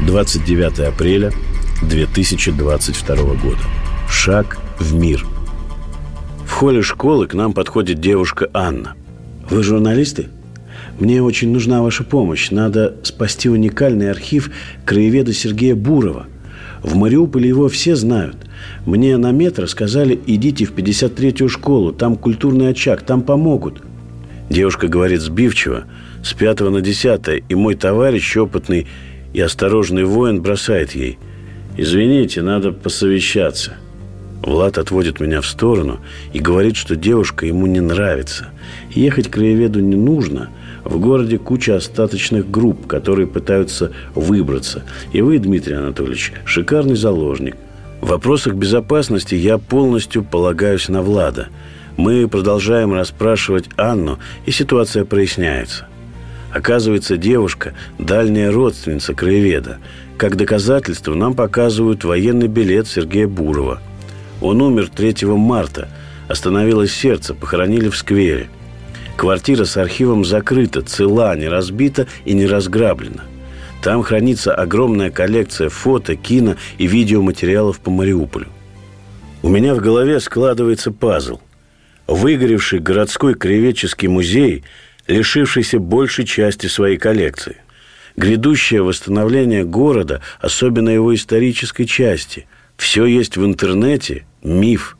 29 апреля 2022 года. Шаг в мир. В холле школы к нам подходит девушка Анна. Вы журналисты? Мне очень нужна ваша помощь. Надо спасти уникальный архив краеведа Сергея Бурова. В Мариуполе его все знают. Мне на метро сказали, идите в 53-ю школу, там культурный очаг, там помогут. Девушка говорит сбивчиво, с пятого на десятое, и мой товарищ, опытный и осторожный воин, бросает ей. «Извините, надо посовещаться». Влад отводит меня в сторону и говорит, что девушка ему не нравится. Ехать к краеведу не нужно. В городе куча остаточных групп, которые пытаются выбраться. И вы, Дмитрий Анатольевич, шикарный заложник. В вопросах безопасности я полностью полагаюсь на Влада. Мы продолжаем расспрашивать Анну, и ситуация проясняется. Оказывается, девушка – дальняя родственница краеведа. Как доказательство нам показывают военный билет Сергея Бурова – он умер 3 марта. Остановилось сердце, похоронили в сквере. Квартира с архивом закрыта, цела, не разбита и не разграблена. Там хранится огромная коллекция фото, кино и видеоматериалов по Мариуполю. У меня в голове складывается пазл. Выгоревший городской краеведческий музей, лишившийся большей части своей коллекции. Грядущее восстановление города, особенно его исторической части – все есть в интернете – миф.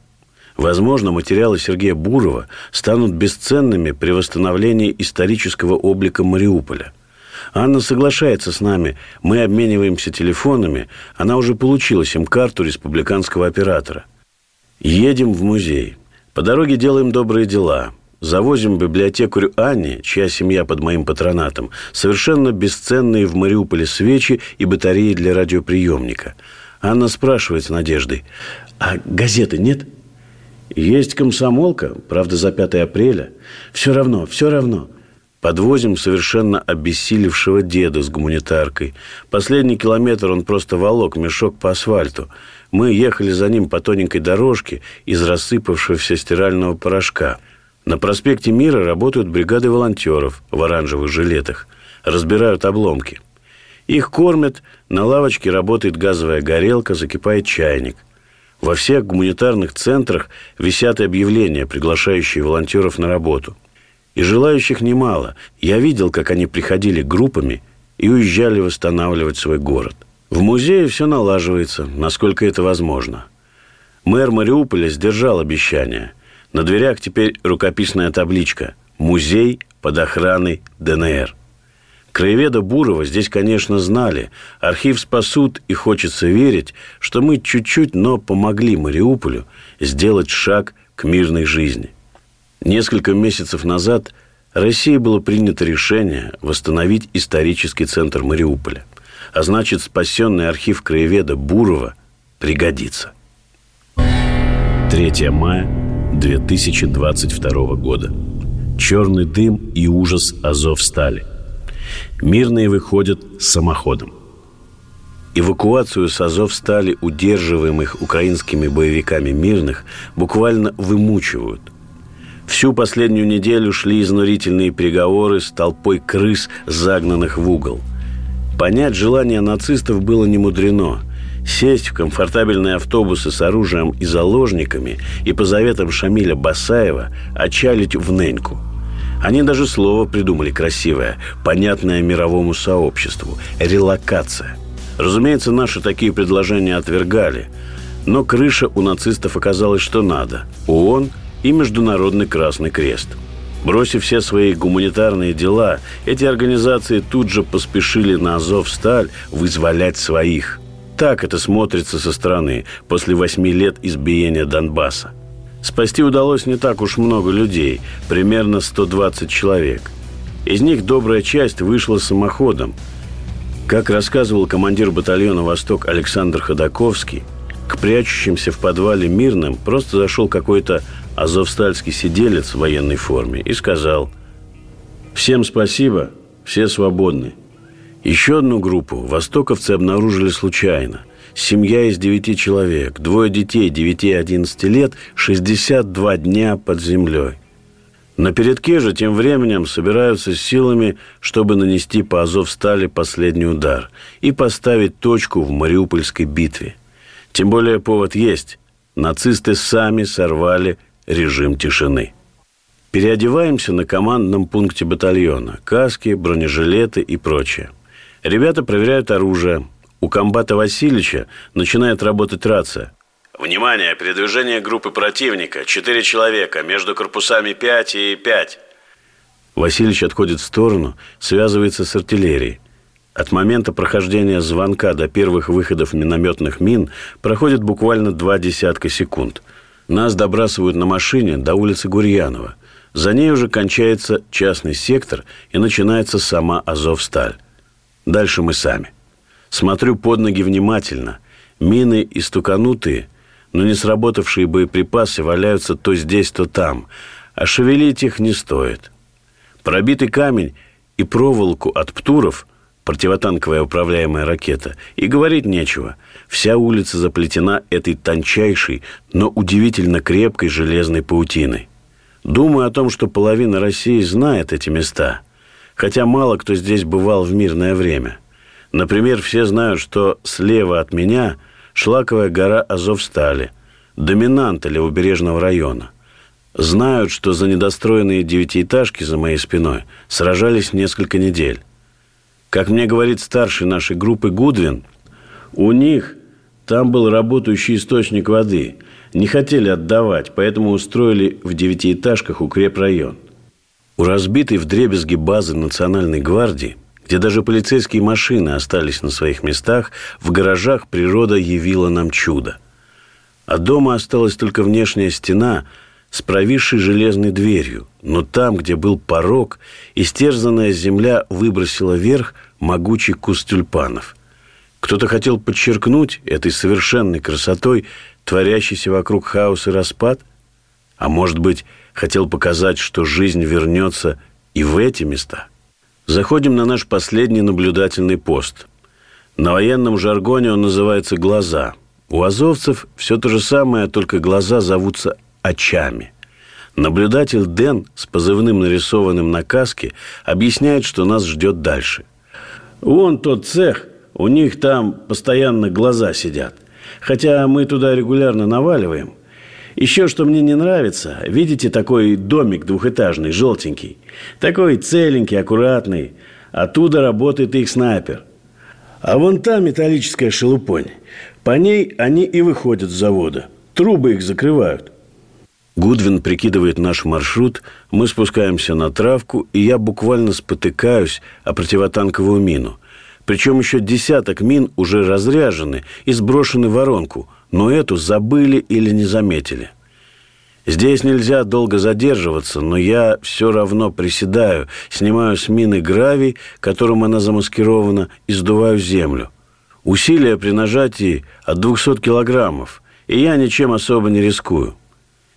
Возможно, материалы Сергея Бурова станут бесценными при восстановлении исторического облика Мариуполя. Анна соглашается с нами, мы обмениваемся телефонами, она уже получила сим-карту республиканского оператора. Едем в музей. По дороге делаем добрые дела. Завозим библиотекарю Анне, чья семья под моим патронатом, совершенно бесценные в Мариуполе свечи и батареи для радиоприемника – Анна спрашивает с надеждой, а газеты нет? Есть комсомолка, правда, за 5 апреля. Все равно, все равно. Подвозим совершенно обессилевшего деда с гуманитаркой. Последний километр он просто волок мешок по асфальту. Мы ехали за ним по тоненькой дорожке из рассыпавшегося стирального порошка. На проспекте Мира работают бригады волонтеров в оранжевых жилетах. Разбирают обломки. Их кормят, на лавочке работает газовая горелка, закипает чайник. Во всех гуманитарных центрах висят объявления, приглашающие волонтеров на работу. И желающих немало. Я видел, как они приходили группами и уезжали восстанавливать свой город. В музее все налаживается, насколько это возможно. Мэр Мариуполя сдержал обещание. На дверях теперь рукописная табличка «Музей под охраной ДНР». Краеведа Бурова здесь, конечно, знали. Архив спасут, и хочется верить, что мы чуть-чуть, но помогли Мариуполю сделать шаг к мирной жизни. Несколько месяцев назад России было принято решение восстановить исторический центр Мариуполя. А значит, спасенный архив краеведа Бурова пригодится. 3 мая 2022 года. Черный дым и ужас Азов стали – Мирные выходят самоходом. Эвакуацию с Азов стали удерживаемых украинскими боевиками мирных буквально вымучивают. Всю последнюю неделю шли изнурительные переговоры с толпой крыс, загнанных в угол. Понять желание нацистов было не мудрено. Сесть в комфортабельные автобусы с оружием и заложниками и по заветам Шамиля Басаева очалить в Неньку – они даже слово придумали красивое, понятное мировому сообществу – релокация. Разумеется, наши такие предложения отвергали, но крыша у нацистов оказалась что надо – ООН и Международный Красный Крест. Бросив все свои гуманитарные дела, эти организации тут же поспешили на Азов-Сталь вызволять своих. Так это смотрится со стороны после восьми лет избиения Донбасса – Спасти удалось не так уж много людей, примерно 120 человек. Из них добрая часть вышла самоходом. Как рассказывал командир батальона «Восток» Александр Ходаковский, к прячущимся в подвале мирным просто зашел какой-то азовстальский сиделец в военной форме и сказал «Всем спасибо, все свободны». Еще одну группу востоковцы обнаружили случайно. Семья из девяти человек, двое детей 9 и 11 лет, 62 дня под землей. На передке же тем временем собираются с силами, чтобы нанести по Азовстали последний удар и поставить точку в Мариупольской битве. Тем более повод есть. Нацисты сами сорвали режим тишины. Переодеваемся на командном пункте батальона. Каски, бронежилеты и прочее. Ребята проверяют оружие. У комбата Васильевича начинает работать рация. Внимание! Передвижение группы противника. Четыре человека. Между корпусами пять и пять. Васильевич отходит в сторону, связывается с артиллерией. От момента прохождения звонка до первых выходов минометных мин проходит буквально два десятка секунд. Нас добрасывают на машине до улицы Гурьянова. За ней уже кончается частный сектор и начинается сама Азовсталь. Дальше мы сами. Смотрю под ноги внимательно. Мины истуканутые, но не сработавшие боеприпасы валяются то здесь, то там, а шевелить их не стоит. Пробитый камень и проволоку от птуров – противотанковая управляемая ракета. И говорить нечего. Вся улица заплетена этой тончайшей, но удивительно крепкой железной паутиной. Думаю о том, что половина России знает эти места, хотя мало кто здесь бывал в мирное время. Например, все знают, что слева от меня – Шлаковая гора Азовстали, доминанта левобережного района. Знают, что за недостроенные девятиэтажки за моей спиной сражались несколько недель. Как мне говорит старший нашей группы Гудвин, у них там был работающий источник воды. Не хотели отдавать, поэтому устроили в девятиэтажках укрепрайон. У разбитой в дребезги базы Национальной гвардии где даже полицейские машины остались на своих местах, в гаражах природа явила нам чудо. А дома осталась только внешняя стена с провисшей железной дверью, но там, где был порог, истерзанная земля выбросила вверх могучий куст тюльпанов. Кто-то хотел подчеркнуть этой совершенной красотой творящийся вокруг хаос и распад, а может быть, хотел показать, что жизнь вернется и в эти места – Заходим на наш последний наблюдательный пост. На военном жаргоне он называется «глаза». У азовцев все то же самое, только глаза зовутся очами. Наблюдатель Дэн с позывным нарисованным на каске объясняет, что нас ждет дальше. «Вон тот цех, у них там постоянно глаза сидят. Хотя мы туда регулярно наваливаем – еще что мне не нравится, видите такой домик двухэтажный, желтенький? Такой целенький, аккуратный. Оттуда работает их снайпер. А вон та металлическая шелупонь. По ней они и выходят с завода. Трубы их закрывают. Гудвин прикидывает наш маршрут, мы спускаемся на травку, и я буквально спотыкаюсь о противотанковую мину. Причем еще десяток мин уже разряжены и сброшены в воронку – но эту забыли или не заметили. Здесь нельзя долго задерживаться, но я все равно приседаю, снимаю с мины гравий, которым она замаскирована, и сдуваю землю. Усилия при нажатии от 200 килограммов, и я ничем особо не рискую.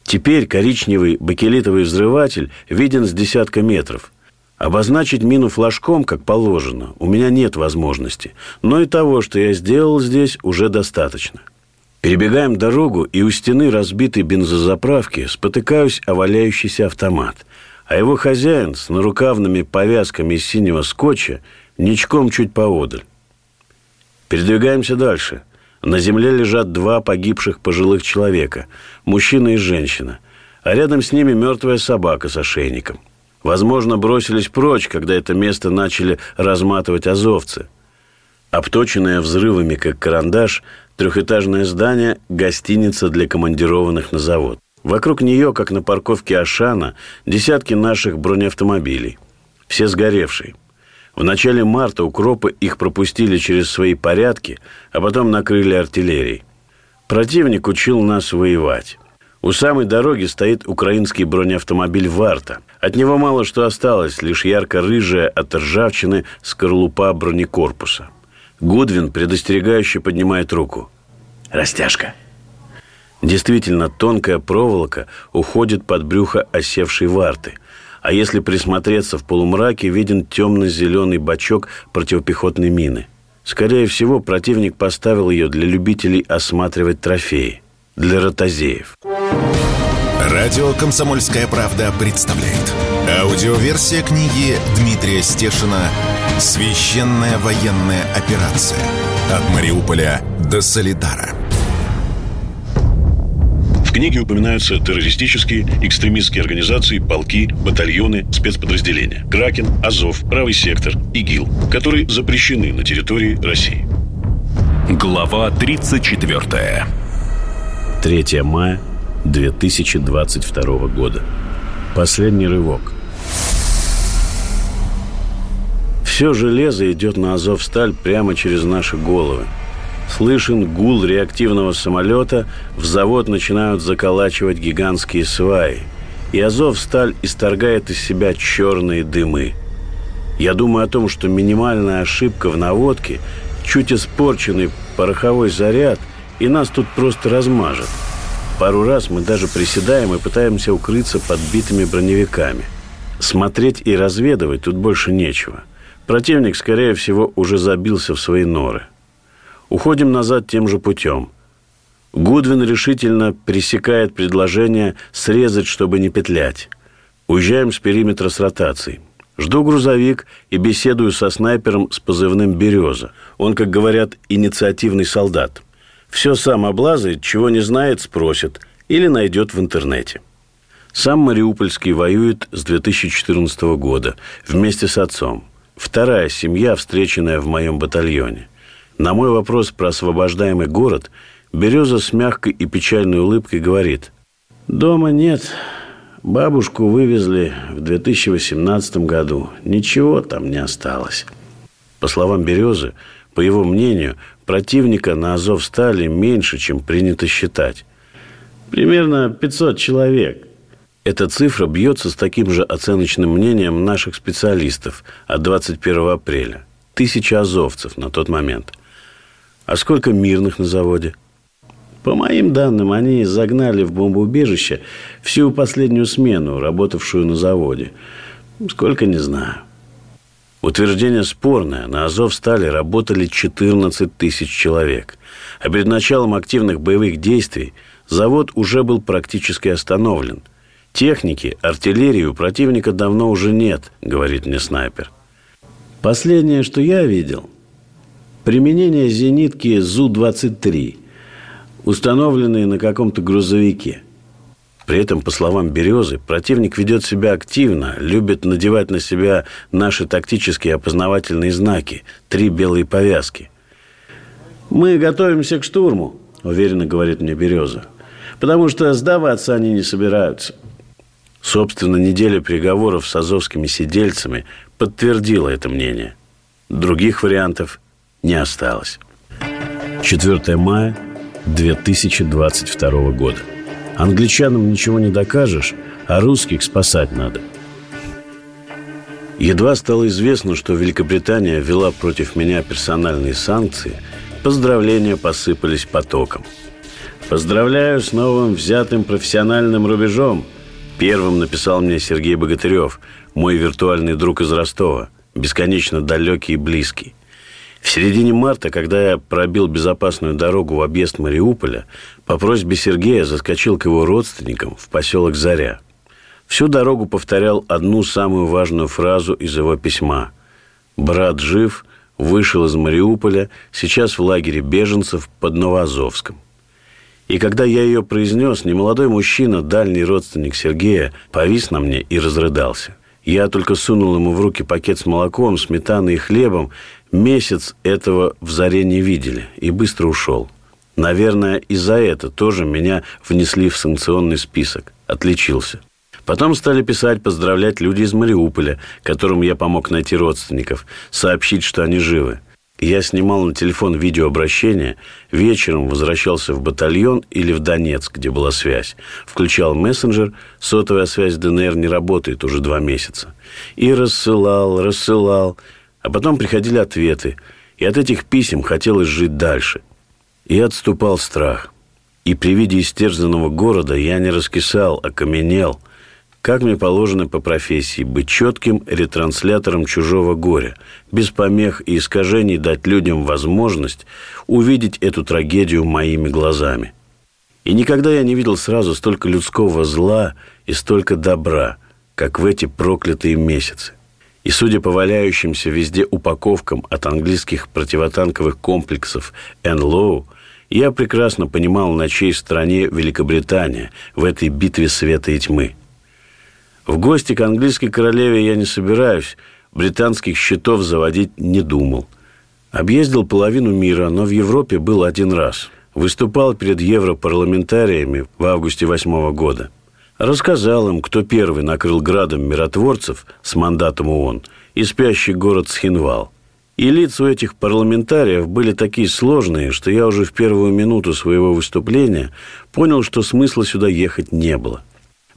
Теперь коричневый бакелитовый взрыватель виден с десятка метров. Обозначить мину флажком, как положено, у меня нет возможности, но и того, что я сделал здесь, уже достаточно – Перебегаем дорогу, и у стены разбитой бензозаправки спотыкаюсь о валяющийся автомат, а его хозяин с нарукавными повязками из синего скотча ничком чуть поодаль. Передвигаемся дальше. На земле лежат два погибших пожилых человека, мужчина и женщина, а рядом с ними мертвая собака с ошейником. Возможно, бросились прочь, когда это место начали разматывать азовцы. Обточенная взрывами, как карандаш, Трехэтажное здание – гостиница для командированных на завод. Вокруг нее, как на парковке Ашана, десятки наших бронеавтомобилей. Все сгоревшие. В начале марта укропы их пропустили через свои порядки, а потом накрыли артиллерией. Противник учил нас воевать. У самой дороги стоит украинский бронеавтомобиль «Варта». От него мало что осталось, лишь ярко-рыжая от ржавчины скорлупа бронекорпуса – Гудвин предостерегающе поднимает руку. «Растяжка!» Действительно, тонкая проволока уходит под брюхо осевшей варты. А если присмотреться в полумраке, виден темно-зеленый бачок противопехотной мины. Скорее всего, противник поставил ее для любителей осматривать трофеи. Для ротозеев. Радио «Комсомольская правда» представляет. Аудиоверсия книги Дмитрия Стешина «Священная военная операция. От Мариуполя до Солидара» книге упоминаются террористические, экстремистские организации, полки, батальоны, спецподразделения. Кракен, Азов, Правый сектор, ИГИЛ, которые запрещены на территории России. Глава 34. 3 мая 2022 года. Последний рывок. Все железо идет на Азовсталь прямо через наши головы – Слышен гул реактивного самолета, в завод начинают заколачивать гигантские сваи. И Азов-сталь исторгает из себя черные дымы. Я думаю о том, что минимальная ошибка в наводке, чуть испорченный пороховой заряд, и нас тут просто размажет. Пару раз мы даже приседаем и пытаемся укрыться под битыми броневиками. Смотреть и разведывать тут больше нечего. Противник, скорее всего, уже забился в свои норы – Уходим назад тем же путем. Гудвин решительно пресекает предложение срезать, чтобы не петлять. Уезжаем с периметра с ротацией. Жду грузовик и беседую со снайпером с позывным «Береза». Он, как говорят, инициативный солдат. Все сам облазает, чего не знает, спросит или найдет в интернете. Сам Мариупольский воюет с 2014 года вместе с отцом. Вторая семья, встреченная в моем батальоне – на мой вопрос про освобождаемый город Береза с мягкой и печальной улыбкой говорит «Дома нет. Бабушку вывезли в 2018 году. Ничего там не осталось». По словам Березы, по его мнению, противника на Азов стали меньше, чем принято считать. Примерно 500 человек. Эта цифра бьется с таким же оценочным мнением наших специалистов от 21 апреля. Тысяча азовцев на тот момент – а сколько мирных на заводе? По моим данным, они загнали в бомбоубежище всю последнюю смену, работавшую на заводе. Сколько, не знаю. Утверждение спорное. На Азов стали работали 14 тысяч человек. А перед началом активных боевых действий завод уже был практически остановлен. Техники, артиллерии у противника давно уже нет, говорит мне снайпер. Последнее, что я видел – Применение зенитки ЗУ-23, установленные на каком-то грузовике. При этом, по словам Березы, противник ведет себя активно, любит надевать на себя наши тактические опознавательные знаки, три белые повязки. «Мы готовимся к штурму», – уверенно говорит мне Береза, «потому что сдаваться они не собираются». Собственно, неделя переговоров с азовскими сидельцами подтвердила это мнение. Других вариантов не осталось. 4 мая 2022 года. Англичанам ничего не докажешь, а русских спасать надо. Едва стало известно, что Великобритания ввела против меня персональные санкции, поздравления посыпались потоком. «Поздравляю с новым взятым профессиональным рубежом», Первым написал мне Сергей Богатырев, мой виртуальный друг из Ростова, бесконечно далекий и близкий. В середине марта, когда я пробил безопасную дорогу в объезд Мариуполя, по просьбе Сергея заскочил к его родственникам в поселок Заря. Всю дорогу повторял одну самую важную фразу из его письма. «Брат жив, вышел из Мариуполя, сейчас в лагере беженцев под Новоазовском». И когда я ее произнес, немолодой мужчина, дальний родственник Сергея, повис на мне и разрыдался. Я только сунул ему в руки пакет с молоком, сметаной и хлебом Месяц этого в заре не видели и быстро ушел. Наверное, и за это тоже меня внесли в санкционный список. Отличился. Потом стали писать, поздравлять люди из Мариуполя, которым я помог найти родственников, сообщить, что они живы. Я снимал на телефон видеообращение, вечером возвращался в батальон или в Донецк, где была связь. Включал мессенджер, сотовая связь ДНР не работает уже два месяца. И рассылал, рассылал. А потом приходили ответы. И от этих писем хотелось жить дальше. И отступал страх. И при виде истерзанного города я не раскисал, каменел, как мне положено по профессии, быть четким ретранслятором чужого горя, без помех и искажений дать людям возможность увидеть эту трагедию моими глазами. И никогда я не видел сразу столько людского зла и столько добра, как в эти проклятые месяцы. И судя по валяющимся везде упаковкам от английских противотанковых комплексов «Энлоу», я прекрасно понимал, на чьей стороне Великобритания в этой битве света и тьмы. В гости к английской королеве я не собираюсь, британских счетов заводить не думал. Объездил половину мира, но в Европе был один раз – выступал перед европарламентариями в августе восьмого года. Рассказал им, кто первый накрыл градом миротворцев с мандатом ООН и спящий город Схинвал. И лица у этих парламентариев были такие сложные, что я уже в первую минуту своего выступления понял, что смысла сюда ехать не было.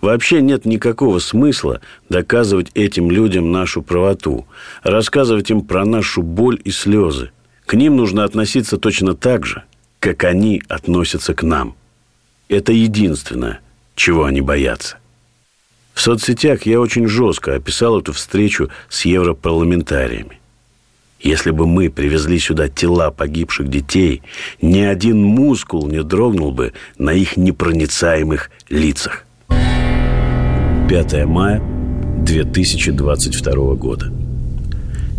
Вообще нет никакого смысла доказывать этим людям нашу правоту, рассказывать им про нашу боль и слезы. К ним нужно относиться точно так же, как они относятся к нам. Это единственное, чего они боятся. В соцсетях я очень жестко описал эту встречу с европарламентариями. Если бы мы привезли сюда тела погибших детей, ни один мускул не дрогнул бы на их непроницаемых лицах. 5 мая 2022 года.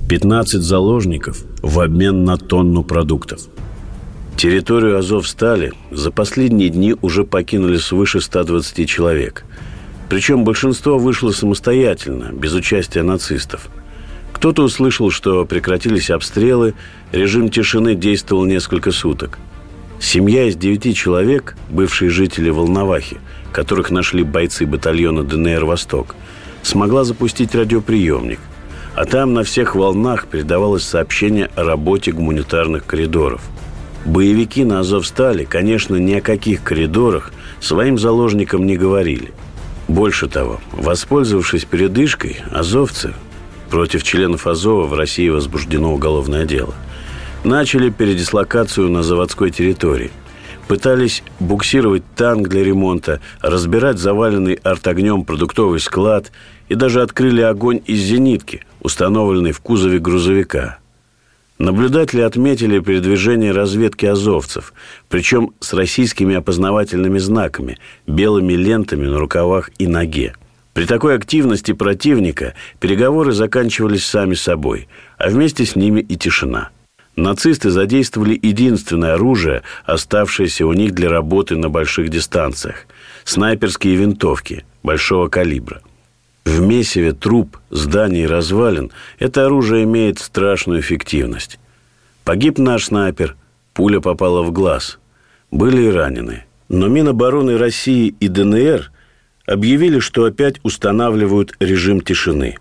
15 заложников в обмен на тонну продуктов – Территорию Азовстали за последние дни уже покинули свыше 120 человек. Причем большинство вышло самостоятельно, без участия нацистов. Кто-то услышал, что прекратились обстрелы, режим тишины действовал несколько суток. Семья из девяти человек, бывшие жители Волновахи, которых нашли бойцы батальона ДНР «Восток», смогла запустить радиоприемник. А там на всех волнах передавалось сообщение о работе гуманитарных коридоров – Боевики на Азовстале, конечно, ни о каких коридорах своим заложникам не говорили. Больше того, воспользовавшись передышкой, азовцы против членов Азова в России возбуждено уголовное дело. Начали передислокацию на заводской территории. Пытались буксировать танк для ремонта, разбирать заваленный артогнем продуктовый склад и даже открыли огонь из зенитки, установленной в кузове грузовика – Наблюдатели отметили передвижение разведки азовцев, причем с российскими опознавательными знаками, белыми лентами на рукавах и ноге. При такой активности противника переговоры заканчивались сами собой, а вместе с ними и тишина. Нацисты задействовали единственное оружие, оставшееся у них для работы на больших дистанциях – снайперские винтовки большого калибра – в месиве труп, зданий и развалин это оружие имеет страшную эффективность. Погиб наш снайпер, пуля попала в глаз. Были и ранены. Но Минобороны России и ДНР объявили, что опять устанавливают режим тишины.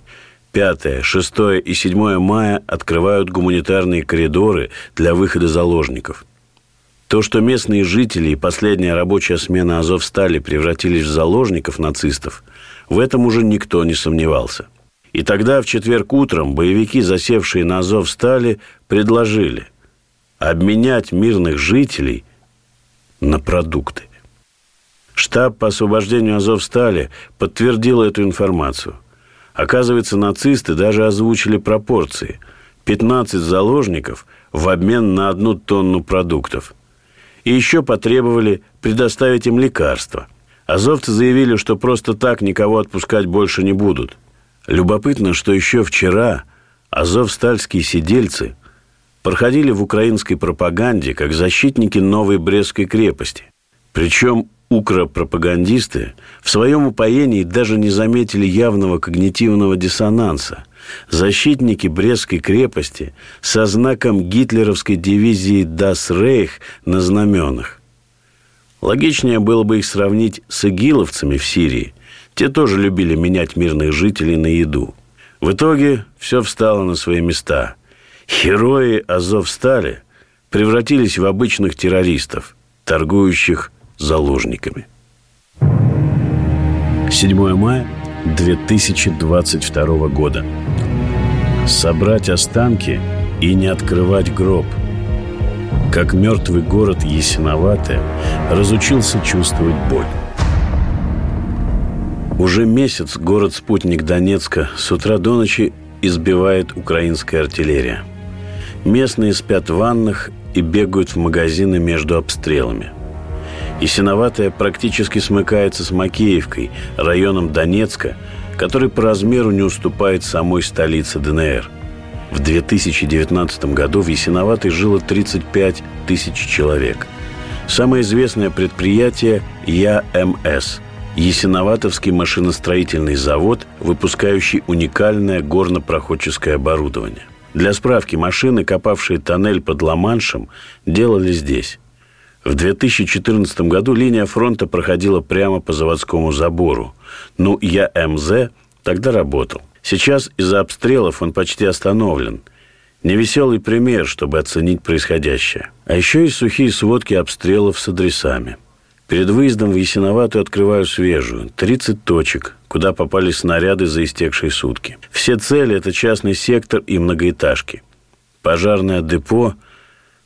5, 6 и 7 мая открывают гуманитарные коридоры для выхода заложников. То, что местные жители и последняя рабочая смена Азовстали превратились в заложников нацистов – в этом уже никто не сомневался. И тогда, в четверг утром, боевики, засевшие на Азов стали, предложили обменять мирных жителей на продукты. Штаб по освобождению Азовстали подтвердил эту информацию. Оказывается, нацисты даже озвучили пропорции. 15 заложников в обмен на одну тонну продуктов. И еще потребовали предоставить им лекарства – Азовцы заявили, что просто так никого отпускать больше не будут. Любопытно, что еще вчера азовстальские сидельцы проходили в украинской пропаганде как защитники новой Брестской крепости. Причем укропропагандисты в своем упоении даже не заметили явного когнитивного диссонанса. Защитники Брестской крепости со знаком гитлеровской дивизии «Das Reich» на знаменах. Логичнее было бы их сравнить с игиловцами в Сирии. Те тоже любили менять мирных жителей на еду. В итоге все встало на свои места. Герои Азовстали превратились в обычных террористов, торгующих заложниками. 7 мая 2022 года. Собрать останки и не открывать гроб. Как мертвый город Ясиноватое разучился чувствовать боль. Уже месяц город-спутник Донецка с утра до ночи избивает украинская артиллерия. Местные спят в ваннах и бегают в магазины между обстрелами. Ясиноватая практически смыкается с Макеевкой, районом Донецка, который по размеру не уступает самой столице ДНР. В 2019 году в Ясиноватой жило 35 тысяч человек. Самое известное предприятие – ЯМС – Ясиноватовский машиностроительный завод, выпускающий уникальное горнопроходческое оборудование. Для справки, машины, копавшие тоннель под Ла-Маншем, делали здесь. В 2014 году линия фронта проходила прямо по заводскому забору. Ну, я МЗ тогда работал. Сейчас из-за обстрелов он почти остановлен. Невеселый пример, чтобы оценить происходящее. А еще и сухие сводки обстрелов с адресами – Перед выездом в Ясиноватую открываю свежую. 30 точек, куда попали снаряды за истекшие сутки. Все цели – это частный сектор и многоэтажки. Пожарное депо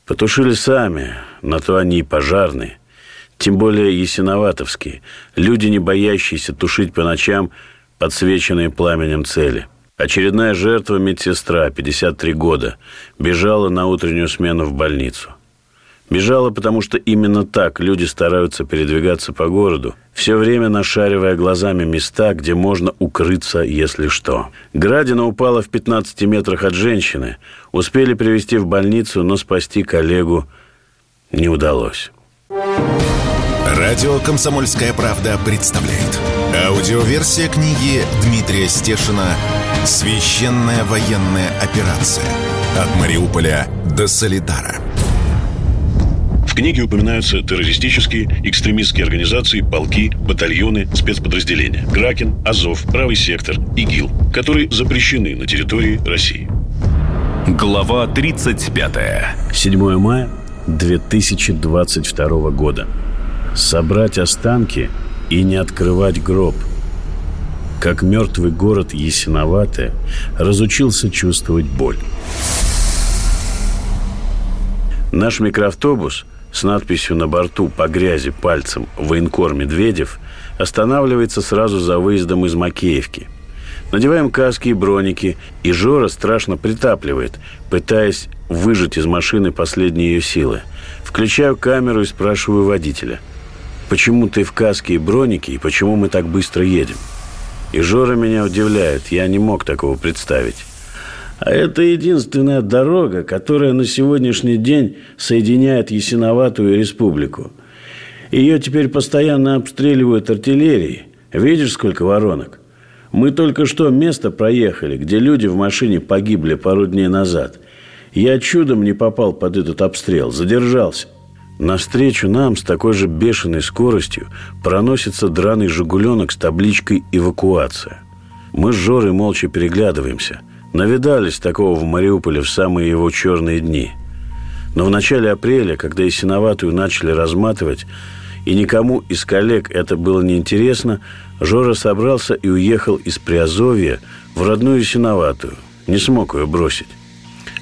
потушили сами, на то они и пожарные. Тем более ясиноватовские. Люди, не боящиеся тушить по ночам подсвеченные пламенем цели. Очередная жертва медсестра, 53 года, бежала на утреннюю смену в больницу – Бежала, потому что именно так люди стараются передвигаться по городу, все время нашаривая глазами места, где можно укрыться, если что. Градина упала в 15 метрах от женщины. Успели привезти в больницу, но спасти коллегу не удалось. Радио «Комсомольская правда» представляет. Аудиоверсия книги Дмитрия Стешина «Священная военная операция. От Мариуполя до Солидара». В книге упоминаются террористические, экстремистские организации, полки, батальоны, спецподразделения. Кракен, Азов, Правый сектор, ИГИЛ, которые запрещены на территории России. Глава 35. 7 мая 2022 года. Собрать останки и не открывать гроб. Как мертвый город Ясиноватое разучился чувствовать боль. Наш микроавтобус – с надписью на борту по грязи пальцем «Военкор Медведев» останавливается сразу за выездом из Макеевки. Надеваем каски и броники, и Жора страшно притапливает, пытаясь выжать из машины последние ее силы. Включаю камеру и спрашиваю водителя. «Почему ты в каске и бронике, и почему мы так быстро едем?» И Жора меня удивляет, я не мог такого представить. А это единственная дорога, которая на сегодняшний день соединяет Ясиноватую республику. Ее теперь постоянно обстреливают артиллерией. Видишь, сколько воронок? Мы только что место проехали, где люди в машине погибли пару дней назад. Я чудом не попал под этот обстрел, задержался. Навстречу нам с такой же бешеной скоростью проносится драный «Жигуленок» с табличкой «Эвакуация». Мы с Жорой молча переглядываемся – Навидались такого в Мариуполе в самые его черные дни. Но в начале апреля, когда Ясиноватую начали разматывать, и никому из коллег это было неинтересно, Жора собрался и уехал из Приазовья в родную Ясиноватую. Не смог ее бросить.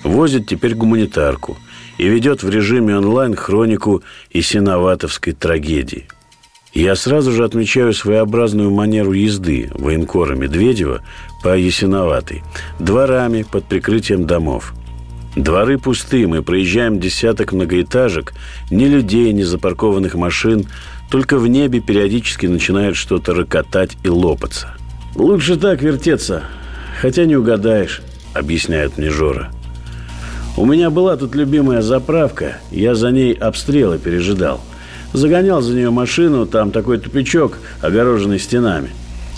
Возит теперь гуманитарку и ведет в режиме онлайн хронику Ясиноватовской трагедии – я сразу же отмечаю своеобразную манеру езды военкора Медведева по Ясиноватой, дворами под прикрытием домов. Дворы пусты, мы проезжаем десяток многоэтажек, ни людей, ни запаркованных машин, только в небе периодически начинает что-то рокотать и лопаться. «Лучше так вертеться, хотя не угадаешь», — объясняет мне Жора. «У меня была тут любимая заправка, я за ней обстрелы пережидал». Загонял за нее машину, там такой тупичок, огороженный стенами.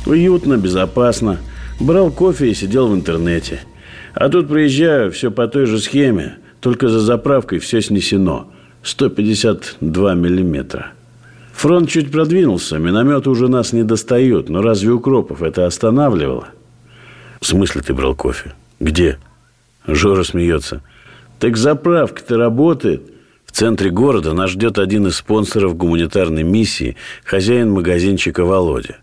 Уютно, безопасно. Брал кофе и сидел в интернете. А тут приезжаю, все по той же схеме, только за заправкой все снесено. 152 миллиметра. Фронт чуть продвинулся, минометы уже нас не достают, но разве Укропов это останавливало? В смысле ты брал кофе? Где? Жора смеется. Так заправка-то работает центре города нас ждет один из спонсоров гуманитарной миссии, хозяин магазинчика Володя.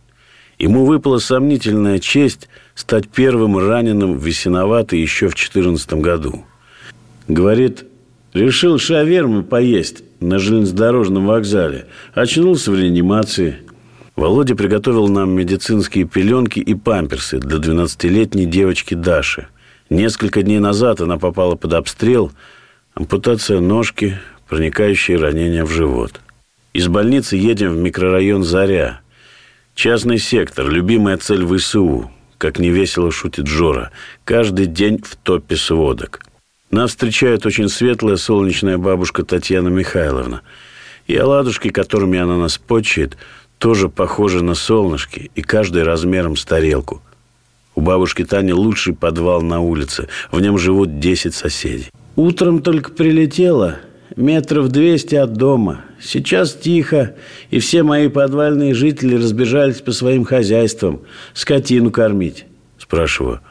Ему выпала сомнительная честь стать первым раненым в Весеноватой еще в 2014 году. Говорит, решил шавермы поесть на железнодорожном вокзале. Очнулся в реанимации. Володя приготовил нам медицинские пеленки и памперсы для 12-летней девочки Даши. Несколько дней назад она попала под обстрел, ампутация ножки, проникающие ранения в живот. Из больницы едем в микрорайон «Заря». Частный сектор, любимая цель ВСУ. Как невесело шутит Жора. Каждый день в топе сводок. Нас встречает очень светлая солнечная бабушка Татьяна Михайловна. И оладушки, которыми она нас почает, тоже похожи на солнышки, и каждый размером с тарелку. У бабушки Тани лучший подвал на улице. В нем живут 10 соседей. Утром только прилетела, метров 200 от дома. Сейчас тихо, и все мои подвальные жители разбежались по своим хозяйствам. Скотину кормить. Спрашиваю,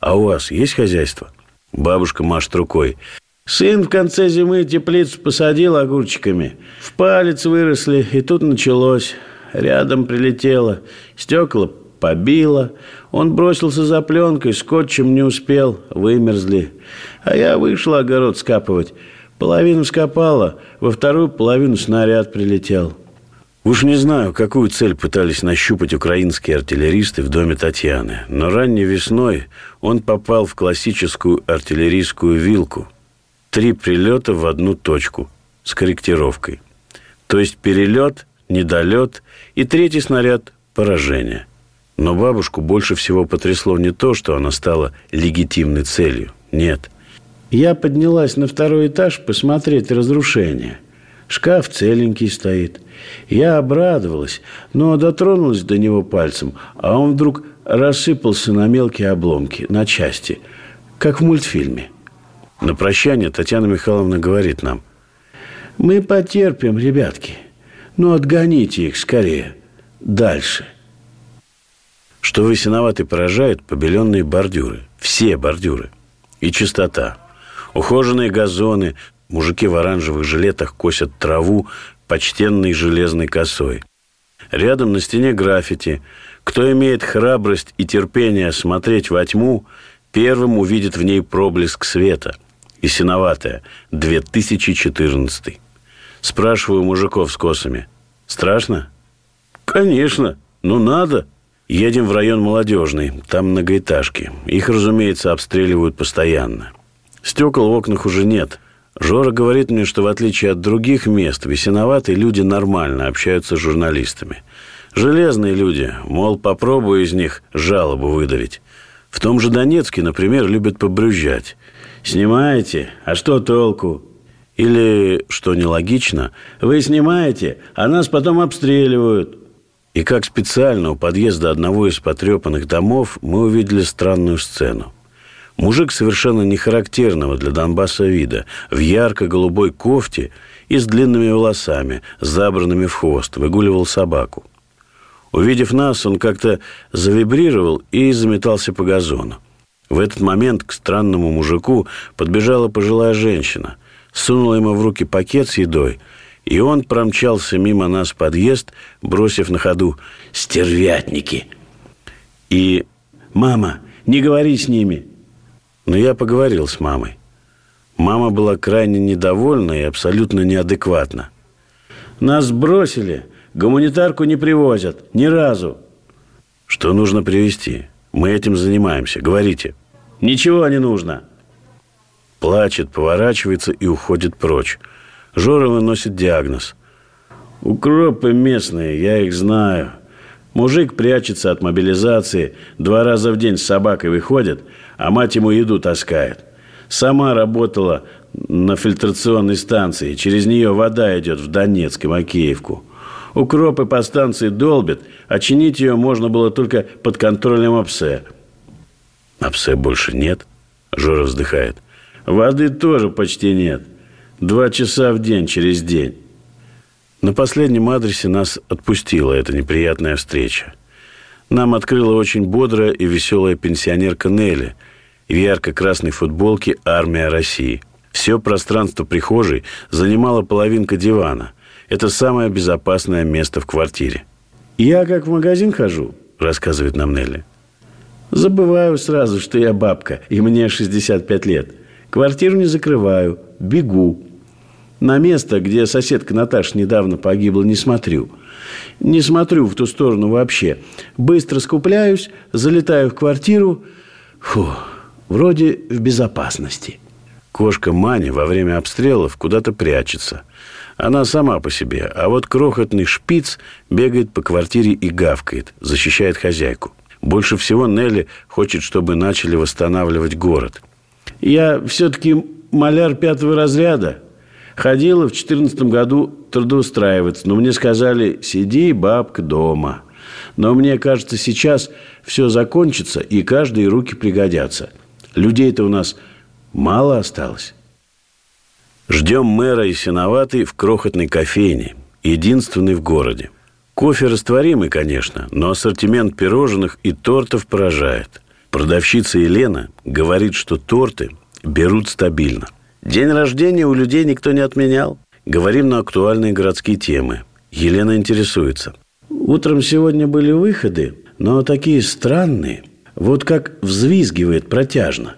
а у вас есть хозяйство? Бабушка машет рукой. Сын в конце зимы теплицу посадил огурчиками. В палец выросли, и тут началось. Рядом прилетело, стекла побило. Он бросился за пленкой, скотчем не успел, вымерзли. А я вышел огород скапывать. Половину скопала, во вторую половину снаряд прилетел. Уж не знаю, какую цель пытались нащупать украинские артиллеристы в доме Татьяны, но ранней весной он попал в классическую артиллерийскую вилку. Три прилета в одну точку с корректировкой. То есть перелет, недолет и третий снаряд – поражение. Но бабушку больше всего потрясло не то, что она стала легитимной целью. Нет. Я поднялась на второй этаж посмотреть разрушения – Шкаф целенький стоит. Я обрадовалась, но дотронулась до него пальцем, а он вдруг рассыпался на мелкие обломки, на части, как в мультфильме. На прощание Татьяна Михайловна говорит нам, «Мы потерпим, ребятки, но отгоните их скорее, дальше». Что весеноватый поражает побеленные бордюры, все бордюры, и чистота. Ухоженные газоны, Мужики в оранжевых жилетах косят траву почтенной железной косой. Рядом на стене граффити. Кто имеет храбрость и терпение смотреть во тьму, первым увидит в ней проблеск света. И синоватая. 2014. Спрашиваю мужиков с косами. Страшно? Конечно. Ну, надо. Едем в район молодежный. Там многоэтажки. Их, разумеется, обстреливают постоянно. Стекол в окнах уже нет. Жора говорит мне, что в отличие от других мест, весеноватые люди нормально общаются с журналистами. Железные люди, мол, попробую из них жалобу выдавить. В том же Донецке, например, любят побрюзжать. «Снимаете? А что толку?» Или, что нелогично, «Вы снимаете, а нас потом обстреливают». И как специально у подъезда одного из потрепанных домов мы увидели странную сцену. Мужик совершенно не характерного для Донбасса вида, в ярко-голубой кофте и с длинными волосами, забранными в хвост, выгуливал собаку. Увидев нас, он как-то завибрировал и заметался по газону. В этот момент к странному мужику подбежала пожилая женщина, сунула ему в руки пакет с едой, и он промчался мимо нас в подъезд, бросив на ходу «Стервятники!» И «Мама, не говори с ними!» Но я поговорил с мамой. Мама была крайне недовольна и абсолютно неадекватна. Нас бросили, гуманитарку не привозят, ни разу. Что нужно привезти? Мы этим занимаемся. Говорите. Ничего не нужно. Плачет, поворачивается и уходит прочь. Жора выносит диагноз. Укропы местные, я их знаю. Мужик прячется от мобилизации, два раза в день с собакой выходит, а мать ему еду таскает. Сама работала на фильтрационной станции, через нее вода идет в Донецк и Макеевку. Укропы по станции долбят, а чинить ее можно было только под контролем ОПСЕ. ОПСЕ больше нет, Жора вздыхает. Воды тоже почти нет. Два часа в день через день. На последнем адресе нас отпустила эта неприятная встреча. Нам открыла очень бодрая и веселая пенсионерка Нелли в ярко-красной футболке «Армия России». Все пространство прихожей занимала половинка дивана. Это самое безопасное место в квартире. «Я как в магазин хожу», – рассказывает нам Нелли. «Забываю сразу, что я бабка, и мне 65 лет. Квартиру не закрываю, бегу. На место, где соседка Наташа недавно погибла, не смотрю. Не смотрю в ту сторону вообще. Быстро скупляюсь, залетаю в квартиру. Фу, вроде в безопасности. Кошка Маня во время обстрелов куда-то прячется. Она сама по себе, а вот крохотный шпиц бегает по квартире и гавкает, защищает хозяйку. Больше всего Нелли хочет, чтобы начали восстанавливать город. Я все-таки маляр пятого разряда. Ходила в четырнадцатом году трудоустраиваться, но мне сказали, сиди, бабка, дома. Но мне кажется, сейчас все закончится, и каждые руки пригодятся. Людей-то у нас мало осталось. Ждем мэра и синоватый в крохотной кофейне, единственный в городе. Кофе растворимый, конечно, но ассортимент пирожных и тортов поражает. Продавщица Елена говорит, что торты берут стабильно. День рождения у людей никто не отменял. Говорим на актуальные городские темы. Елена интересуется. Утром сегодня были выходы, но такие странные. Вот как взвизгивает протяжно.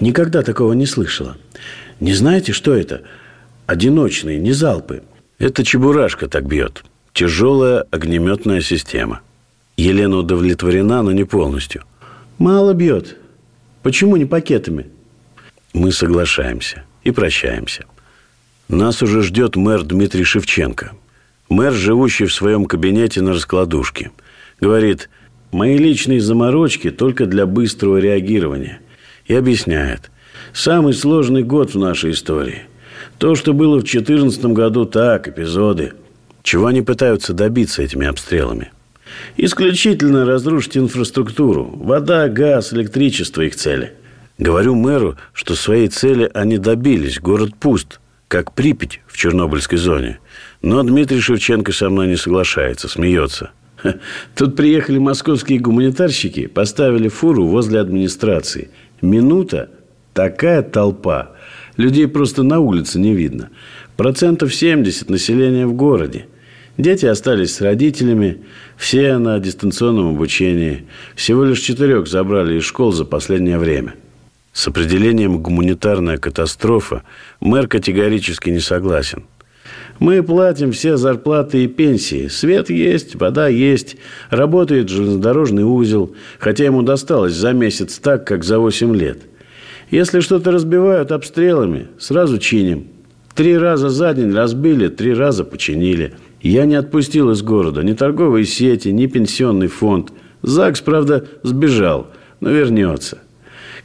Никогда такого не слышала. Не знаете, что это? Одиночные, не залпы. Это чебурашка так бьет. Тяжелая огнеметная система. Елена удовлетворена, но не полностью. Мало бьет. Почему не пакетами? Мы соглашаемся и прощаемся. Нас уже ждет мэр Дмитрий Шевченко. Мэр, живущий в своем кабинете на раскладушке. Говорит, мои личные заморочки только для быстрого реагирования. И объясняет, Самый сложный год в нашей истории. То, что было в 2014 году, так, эпизоды. Чего они пытаются добиться этими обстрелами? Исключительно разрушить инфраструктуру. Вода, газ, электричество – их цели. Говорю мэру, что своей цели они добились. Город пуст, как Припять в Чернобыльской зоне. Но Дмитрий Шевченко со мной не соглашается, смеется. Тут приехали московские гуманитарщики, поставили фуру возле администрации. Минута – Такая толпа. Людей просто на улице не видно. Процентов 70 населения в городе. Дети остались с родителями, все на дистанционном обучении. Всего лишь четырех забрали из школ за последнее время. С определением «гуманитарная катастрофа» мэр категорически не согласен. Мы платим все зарплаты и пенсии. Свет есть, вода есть, работает железнодорожный узел, хотя ему досталось за месяц так, как за 8 лет – если что-то разбивают обстрелами, сразу чиним. Три раза за день разбили, три раза починили. Я не отпустил из города ни торговые сети, ни пенсионный фонд. ЗАГС, правда, сбежал, но вернется.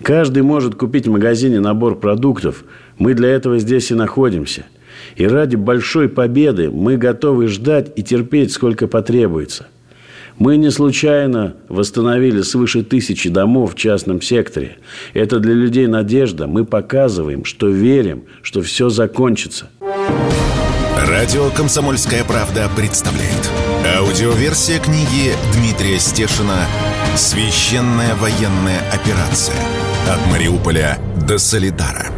Каждый может купить в магазине набор продуктов. Мы для этого здесь и находимся. И ради большой победы мы готовы ждать и терпеть, сколько потребуется – мы не случайно восстановили свыше тысячи домов в частном секторе. Это для людей надежда. Мы показываем, что верим, что все закончится. Радио «Комсомольская правда» представляет. Аудиоверсия книги Дмитрия Стешина «Священная военная операция. От Мариуполя до Солидара»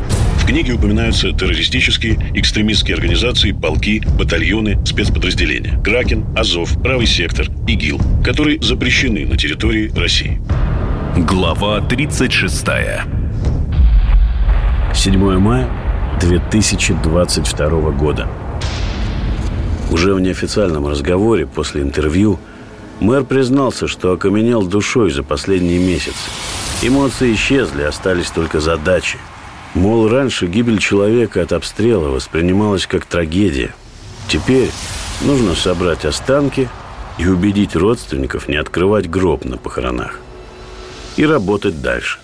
книге упоминаются террористические, экстремистские организации, полки, батальоны, спецподразделения. Кракен, Азов, Правый сектор, ИГИЛ, которые запрещены на территории России. Глава 36 7 мая 2022 года. Уже в неофициальном разговоре после интервью мэр признался, что окаменел душой за последние месяцы. Эмоции исчезли, остались только задачи – Мол, раньше гибель человека от обстрела воспринималась как трагедия. Теперь нужно собрать останки и убедить родственников не открывать гроб на похоронах. И работать дальше.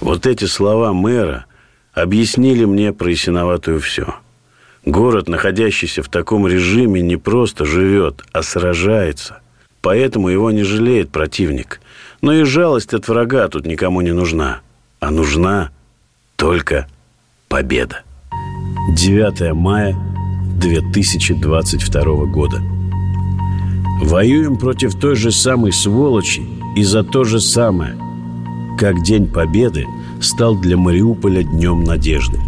Вот эти слова мэра объяснили мне про Ясиноватую все. Город, находящийся в таком режиме, не просто живет, а сражается. Поэтому его не жалеет противник. Но и жалость от врага тут никому не нужна. А нужна только победа. 9 мая 2022 года. Воюем против той же самой сволочи и за то же самое, как День Победы стал для Мариуполя днем надежды.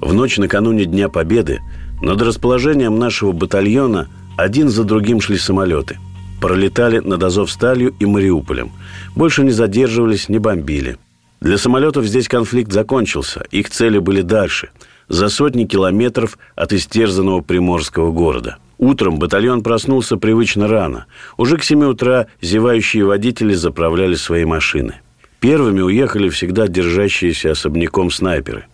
В ночь накануне Дня Победы над расположением нашего батальона один за другим шли самолеты. Пролетали над Азовсталью и Мариуполем. Больше не задерживались, не бомбили – Для самолетов здесь конфликт закончился. Их цели были дальше, за сотни километров от истерзанного приморского города. Утром батальон проснулся привычно рано. Уже к 7 утра зевающие водители заправляли свои машины. Первыми уехали всегда держащиеся особняком снайперы.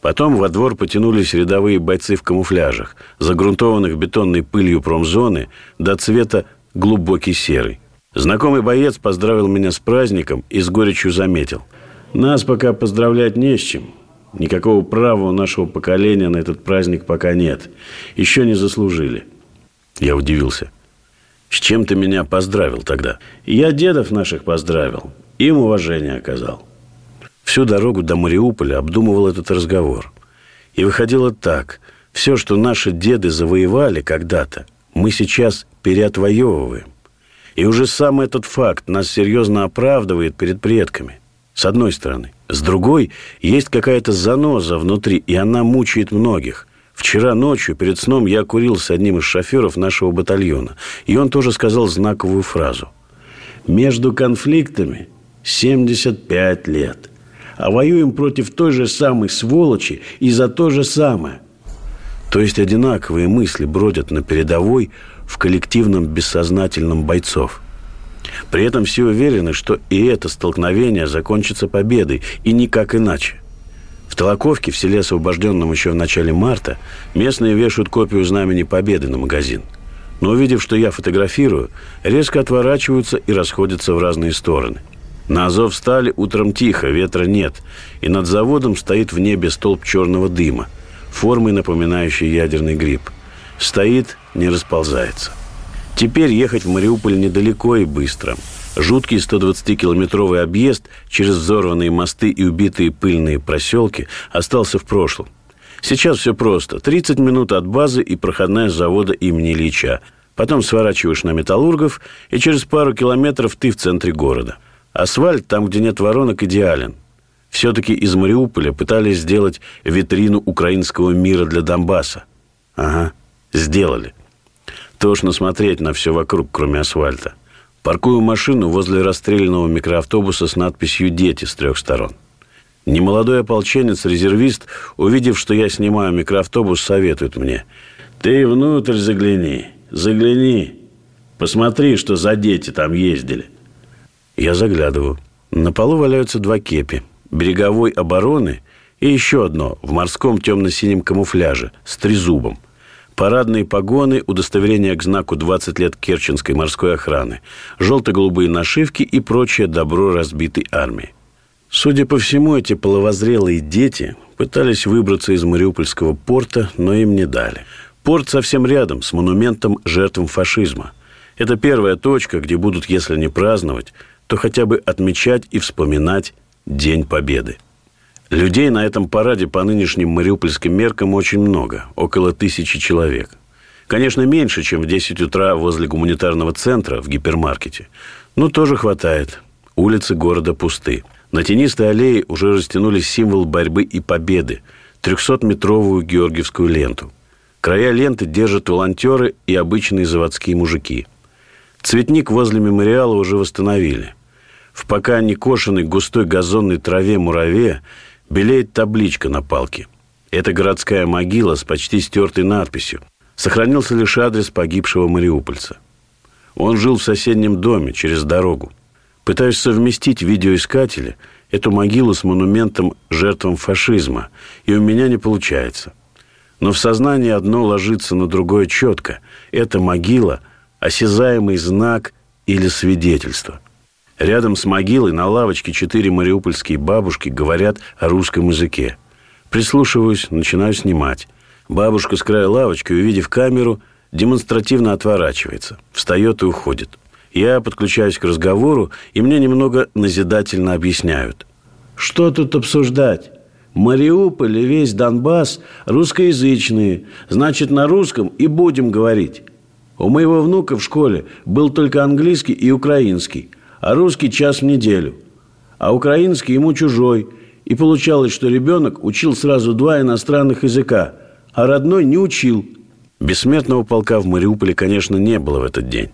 Потом во двор потянулись рядовые бойцы в камуфляжах, загрунтованных бетонной пылью промзоны до цвета глубокий серый. Знакомый боец поздравил меня с праздником и с горечью заметил. Нас пока поздравлять не с чем. Никакого права у нашего поколения на этот праздник пока нет. Еще не заслужили. Я удивился. С чем ты меня поздравил тогда? Я дедов наших поздравил. Им уважение оказал. Всю дорогу до Мариуполя обдумывал этот разговор. И выходило так. Все, что наши деды завоевали когда-то, мы сейчас переотвоевываем. И уже сам этот факт нас серьезно оправдывает перед предками. С одной стороны. С другой, есть какая-то заноза внутри, и она мучает многих. Вчера ночью перед сном я курил с одним из шоферов нашего батальона, и он тоже сказал знаковую фразу. «Между конфликтами 75 лет. А воюем против той же самой сволочи и за то же самое. То есть одинаковые мысли бродят на передовой в коллективном бессознательном бойцов. При этом все уверены, что и это столкновение закончится победой, и никак иначе. В Толоковке, в селе, освобожденном еще в начале марта, местные вешают копию знамени Победы на магазин. Но увидев, что я фотографирую, резко отворачиваются и расходятся в разные стороны – на Азов стали утром тихо, ветра нет, и над заводом стоит в небе столб черного дыма, формой напоминающей ядерный гриб. Стоит, не расползается. Теперь ехать в Мариуполь недалеко и быстро. Жуткий 120-километровый объезд через взорванные мосты и убитые пыльные проселки остался в прошлом. Сейчас все просто. 30 минут от базы и проходная завода имени Ильича. Потом сворачиваешь на Металлургов, и через пару километров ты в центре города – Асфальт там, где нет воронок, идеален. Все-таки из Мариуполя пытались сделать витрину украинского мира для Донбасса. Ага, сделали. Тошно смотреть на все вокруг, кроме асфальта. Паркую машину возле расстрелянного микроавтобуса с надписью «Дети» с трех сторон. Немолодой ополченец-резервист, увидев, что я снимаю микроавтобус, советует мне. «Ты внутрь загляни, загляни, посмотри, что за дети там ездили». Я заглядываю. На полу валяются два кепи. Береговой обороны и еще одно в морском темно-синем камуфляже с трезубом. Парадные погоны, удостоверение к знаку 20 лет Керченской морской охраны, желто-голубые нашивки и прочее добро разбитой армии. Судя по всему, эти половозрелые дети пытались выбраться из Мариупольского порта, но им не дали. Порт совсем рядом, с монументом жертвам фашизма. Это первая точка, где будут, если не праздновать, то хотя бы отмечать и вспоминать День Победы. Людей на этом параде по нынешним мариупольским меркам очень много, около тысячи человек. Конечно, меньше, чем в 10 утра возле гуманитарного центра в гипермаркете. Но тоже хватает. Улицы города пусты. На тенистой аллее уже растянулись символ борьбы и победы – 300-метровую георгиевскую ленту. Края ленты держат волонтеры и обычные заводские мужики. Цветник возле мемориала уже восстановили. В пока не кошенной густой газонной траве мураве белеет табличка на палке. Это городская могила с почти стертой надписью. Сохранился лишь адрес погибшего мариупольца. Он жил в соседнем доме, через дорогу. Пытаюсь совместить в видеоискателе эту могилу с монументом жертвам фашизма, и у меня не получается. Но в сознании одно ложится на другое четко. Это могила – осязаемый знак или свидетельство – Рядом с могилой на лавочке четыре мариупольские бабушки говорят о русском языке. Прислушиваюсь, начинаю снимать. Бабушка с края лавочки, увидев камеру, демонстративно отворачивается, встает и уходит. Я подключаюсь к разговору, и мне немного назидательно объясняют. Что тут обсуждать? Мариуполь и весь Донбасс русскоязычные, значит, на русском и будем говорить. У моего внука в школе был только английский и украинский – а русский час в неделю, а украинский ему чужой. И получалось, что ребенок учил сразу два иностранных языка, а родной не учил. Бессмертного полка в Мариуполе, конечно, не было в этот день.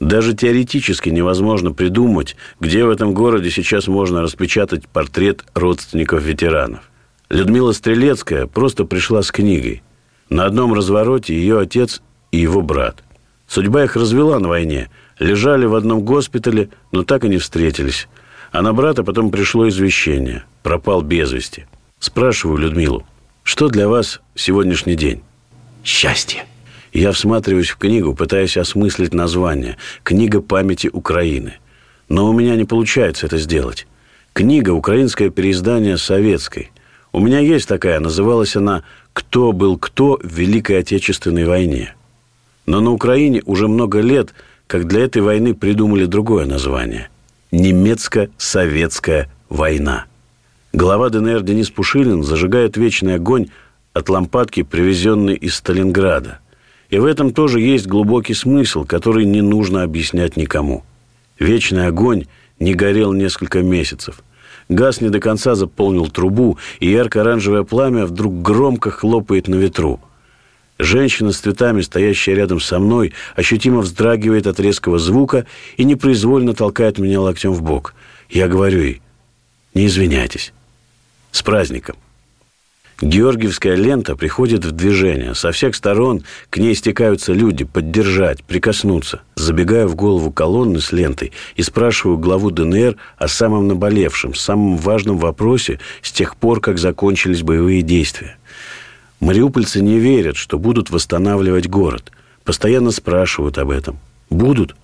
Даже теоретически невозможно придумать, где в этом городе сейчас можно распечатать портрет родственников ветеранов. Людмила Стрелецкая просто пришла с книгой. На одном развороте ее отец и его брат. Судьба их развела на войне. Лежали в одном госпитале, но так и не встретились. А на брата потом пришло извещение. Пропал без вести. Спрашиваю Людмилу, что для вас сегодняшний день? Счастье. Я всматриваюсь в книгу, пытаясь осмыслить название. Книга памяти Украины. Но у меня не получается это сделать. Книга – украинское переиздание советской. У меня есть такая, называлась она «Кто был кто в Великой Отечественной войне». Но на Украине уже много лет, как для этой войны придумали другое название – «Немецко-советская война». Глава ДНР Денис Пушилин зажигает вечный огонь от лампадки, привезенной из Сталинграда. И в этом тоже есть глубокий смысл, который не нужно объяснять никому. Вечный огонь не горел несколько месяцев. Газ не до конца заполнил трубу, и ярко-оранжевое пламя вдруг громко хлопает на ветру. Женщина с цветами, стоящая рядом со мной, ощутимо вздрагивает от резкого звука и непроизвольно толкает меня локтем в бок. Я говорю ей, не извиняйтесь. С праздником. Георгиевская лента приходит в движение. Со всех сторон к ней стекаются люди, поддержать, прикоснуться. Забегаю в голову колонны с лентой и спрашиваю главу ДНР о самом наболевшем, самом важном вопросе с тех пор, как закончились боевые действия. Мариупольцы не верят, что будут восстанавливать город. Постоянно спрашивают об этом. Будут?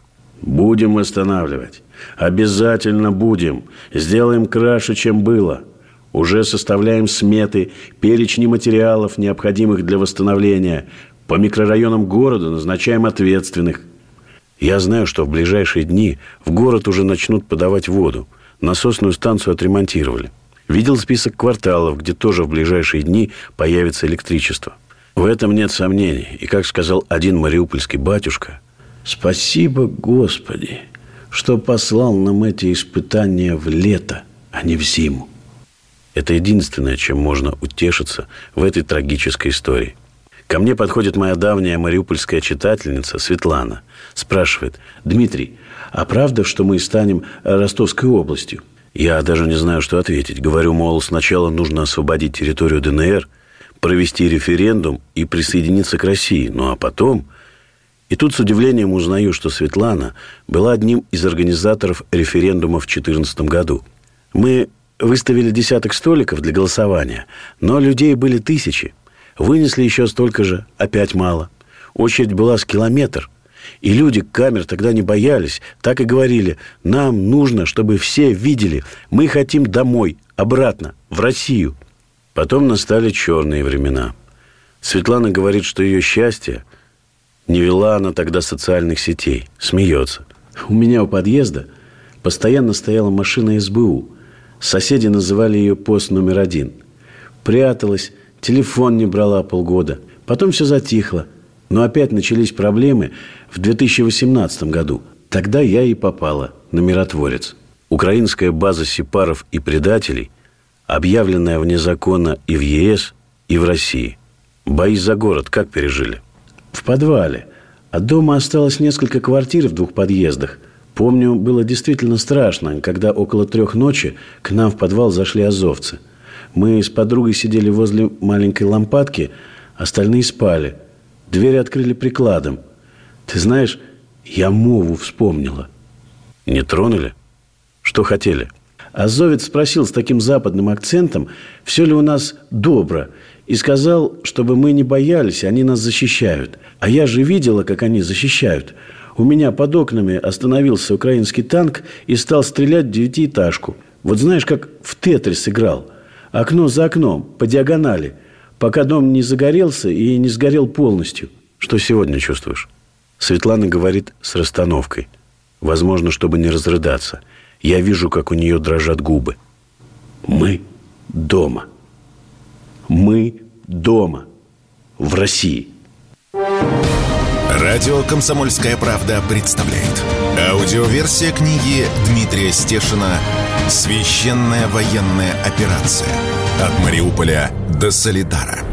Будем восстанавливать. Обязательно будем. Сделаем краше, чем было. Уже составляем сметы, перечни материалов, необходимых для восстановления. По микрорайонам города назначаем ответственных. Я знаю, что в ближайшие дни в город уже начнут подавать воду. Насосную станцию отремонтировали. Видел список кварталов, где тоже в ближайшие дни появится электричество. В этом нет сомнений. И, как сказал один мариупольский батюшка, «Спасибо, Господи, что послал нам эти испытания в лето, а не в зиму». Это единственное, чем можно утешиться в этой трагической истории. Ко мне подходит моя давняя мариупольская читательница Светлана. Спрашивает, Дмитрий, а правда, что мы станем Ростовской областью? Я даже не знаю, что ответить. Говорю, мол, сначала нужно освободить территорию ДНР, провести референдум и присоединиться к России. Ну а потом... И тут с удивлением узнаю, что Светлана была одним из организаторов референдума в 2014 году. Мы Выставили десяток столиков для голосования, но людей были тысячи. Вынесли еще столько же, опять мало. Очередь была с километр. И люди камер тогда не боялись, так и говорили, нам нужно, чтобы все видели, мы хотим домой, обратно, в Россию. Потом настали черные времена. Светлана говорит, что ее счастье не вела она тогда социальных сетей, смеется. У меня у подъезда постоянно стояла машина СБУ – Соседи называли ее пост номер один. Пряталась, телефон не брала полгода. Потом все затихло. Но опять начались проблемы в 2018 году. Тогда я и попала на миротворец. Украинская база сепаров и предателей, объявленная вне закона и в ЕС, и в России. Бои за город как пережили? В подвале. От дома осталось несколько квартир в двух подъездах – Помню, было действительно страшно, когда около трех ночи к нам в подвал зашли азовцы. Мы с подругой сидели возле маленькой лампадки, остальные спали. Двери открыли прикладом. Ты знаешь, я мову вспомнила. Не тронули? Что хотели? Азовец спросил с таким западным акцентом, все ли у нас добро, и сказал, чтобы мы не боялись, они нас защищают. А я же видела, как они защищают – у меня под окнами остановился украинский танк и стал стрелять в девятиэтажку. Вот знаешь, как в Тетрис играл. Окно за окном, по диагонали, пока дом не загорелся и не сгорел полностью. Что сегодня чувствуешь? Светлана говорит с расстановкой. Возможно, чтобы не разрыдаться. Я вижу, как у нее дрожат губы. Мы дома. Мы дома. В России. Радио «Комсомольская правда» представляет. Аудиоверсия книги Дмитрия Стешина «Священная военная операция. От Мариуполя до Солидара».